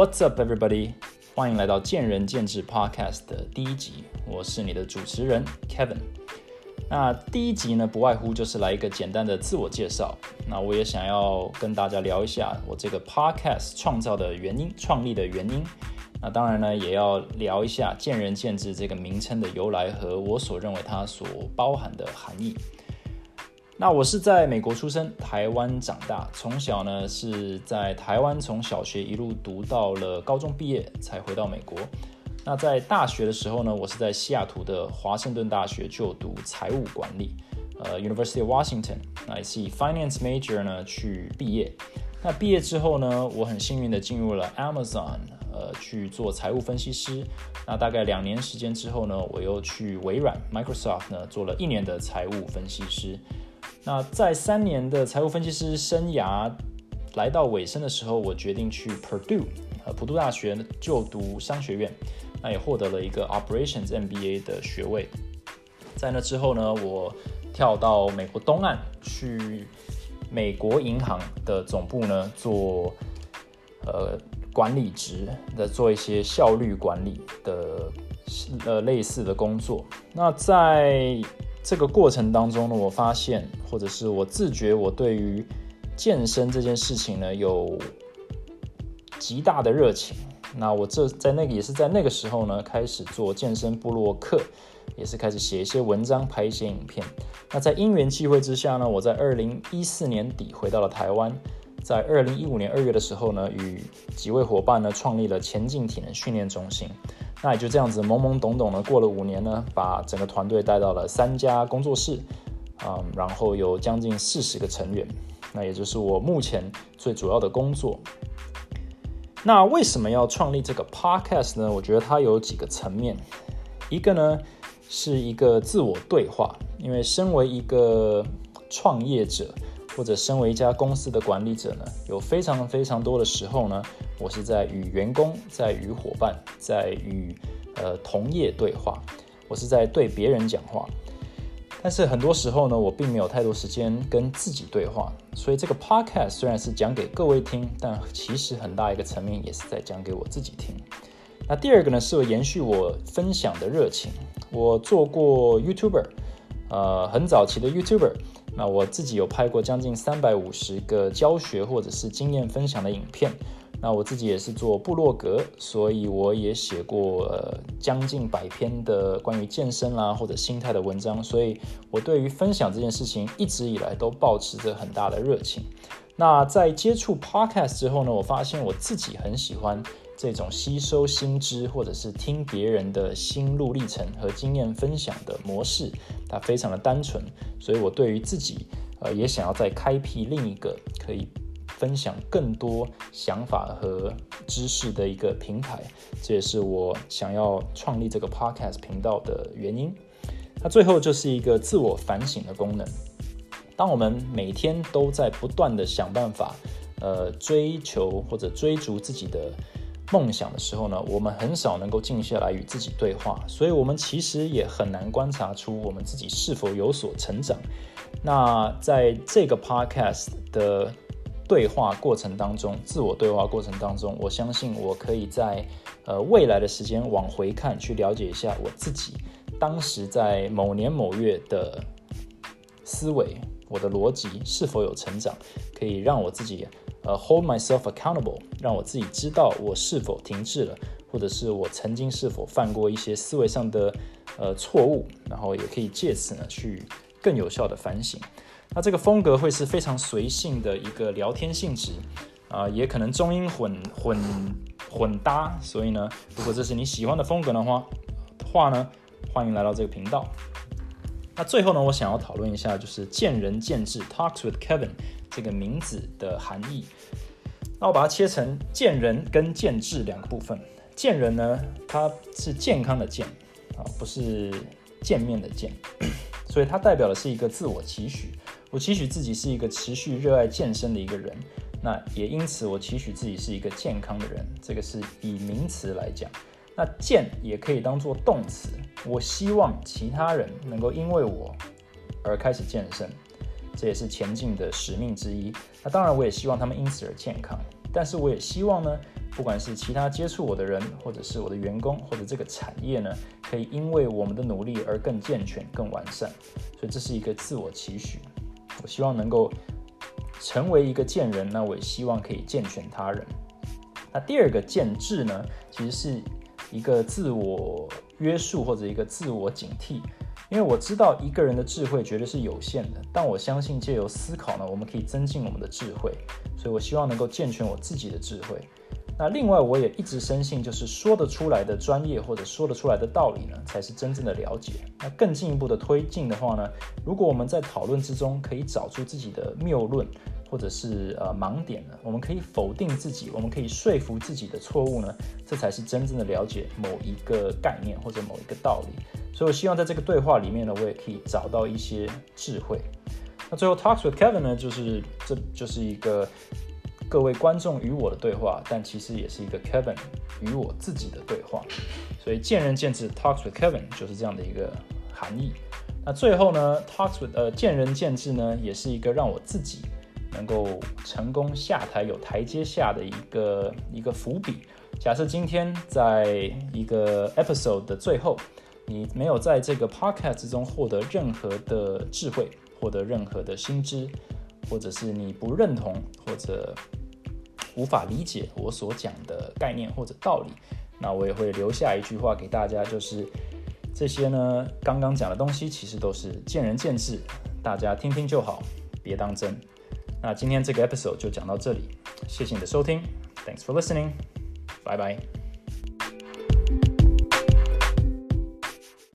What's up, everybody？欢迎来到见仁见智 Podcast 的第一集，我是你的主持人 Kevin。那第一集呢，不外乎就是来一个简单的自我介绍。那我也想要跟大家聊一下我这个 Podcast 创造的原因、创立的原因。那当然呢，也要聊一下见仁见智这个名称的由来和我所认为它所包含的含义。那我是在美国出生，台湾长大，从小呢是在台湾从小学一路读到了高中毕业才回到美国。那在大学的时候呢，我是在西雅图的华盛顿大学就读财务管理，呃，University of Washington，那也是以 Finance major 呢去毕业。那毕业之后呢，我很幸运的进入了 Amazon，呃，去做财务分析师。那大概两年时间之后呢，我又去微软 Microsoft 呢做了一年的财务分析师。那在三年的财务分析师生涯来到尾声的时候，我决定去 Purdue 呃普渡大学就读商学院，那也获得了一个 Operations MBA 的学位。在那之后呢，我跳到美国东岸去美国银行的总部呢做呃管理职的，做一些效率管理的呃类似的工作。那在这个过程当中呢，我发现，或者是我自觉，我对于健身这件事情呢，有极大的热情。那我这在那个也是在那个时候呢，开始做健身部落课，也是开始写一些文章，拍一些影片。那在因缘际会之下呢，我在二零一四年底回到了台湾，在二零一五年二月的时候呢，与几位伙伴呢，创立了前进体能训练中心。那也就这样子懵懵懂懂的过了五年呢，把整个团队带到了三家工作室，嗯，然后有将近四十个成员，那也就是我目前最主要的工作。那为什么要创立这个 podcast 呢？我觉得它有几个层面，一个呢是一个自我对话，因为身为一个创业者或者身为一家公司的管理者呢，有非常非常多的时候呢。我是在与员工、在与伙伴、在与呃同业对话，我是在对别人讲话。但是很多时候呢，我并没有太多时间跟自己对话。所以这个 podcast 虽然是讲给各位听，但其实很大一个层面也是在讲给我自己听。那第二个呢，是延续我分享的热情。我做过 YouTuber，呃，很早期的 YouTuber。那我自己有拍过将近三百五十个教学或者是经验分享的影片。那我自己也是做部落格，所以我也写过呃将近百篇的关于健身啦或者心态的文章，所以我对于分享这件事情一直以来都保持着很大的热情。那在接触 podcast 之后呢，我发现我自己很喜欢这种吸收新知或者是听别人的心路历程和经验分享的模式，它非常的单纯，所以我对于自己呃也想要再开辟另一个可以。分享更多想法和知识的一个平台，这也是我想要创立这个 podcast 频道的原因。那最后就是一个自我反省的功能。当我们每天都在不断的想办法，呃，追求或者追逐自己的梦想的时候呢，我们很少能够静下来与自己对话，所以我们其实也很难观察出我们自己是否有所成长。那在这个 podcast 的对话过程当中，自我对话过程当中，我相信我可以在呃未来的时间往回看，去了解一下我自己当时在某年某月的思维，我的逻辑是否有成长，可以让我自己呃 hold myself accountable，让我自己知道我是否停滞了，或者是我曾经是否犯过一些思维上的呃错误，然后也可以借此呢去更有效的反省。那这个风格会是非常随性的一个聊天性质，啊，也可能中英混混混搭，所以呢，如果这是你喜欢的风格的话，话呢，欢迎来到这个频道。那最后呢，我想要讨论一下，就是见仁见智 （Talks with Kevin） 这个名字的含义。那我把它切成见人跟见智两个部分。见人呢，它是健康的健，啊，不是见面的见，所以它代表的是一个自我期许。我期许自己是一个持续热爱健身的一个人，那也因此我期许自己是一个健康的人。这个是以名词来讲，那健也可以当做动词。我希望其他人能够因为我而开始健身，这也是前进的使命之一。那当然，我也希望他们因此而健康。但是我也希望呢，不管是其他接触我的人，或者是我的员工，或者这个产业呢，可以因为我们的努力而更健全、更完善。所以这是一个自我期许。我希望能够成为一个健人，那我也希望可以健全他人。那第二个建制呢，其实是一个自我约束或者一个自我警惕。因为我知道一个人的智慧绝对是有限的，但我相信借由思考呢，我们可以增进我们的智慧，所以我希望能够健全我自己的智慧。那另外，我也一直深信，就是说得出来的专业或者说得出来的道理呢，才是真正的了解。那更进一步的推进的话呢，如果我们在讨论之中可以找出自己的谬论。或者是呃盲点呢？我们可以否定自己，我们可以说服自己的错误呢？这才是真正的了解某一个概念或者某一个道理。所以我希望在这个对话里面呢，我也可以找到一些智慧。那最后 talks with Kevin 呢，就是这就是一个各位观众与我的对话，但其实也是一个 Kevin 与我自己的对话。所以见仁见智 talks with Kevin 就是这样的一个含义。那最后呢，talks with 呃见仁见智呢，也是一个让我自己。能够成功下台有台阶下的一个一个伏笔。假设今天在一个 episode 的最后，你没有在这个 podcast 中获得任何的智慧，获得任何的新知，或者是你不认同或者无法理解我所讲的概念或者道理，那我也会留下一句话给大家，就是这些呢，刚刚讲的东西其实都是见仁见智，大家听听就好，别当真。那今天这个 episode 就讲到这里，谢谢你的收听，Thanks for listening，拜拜。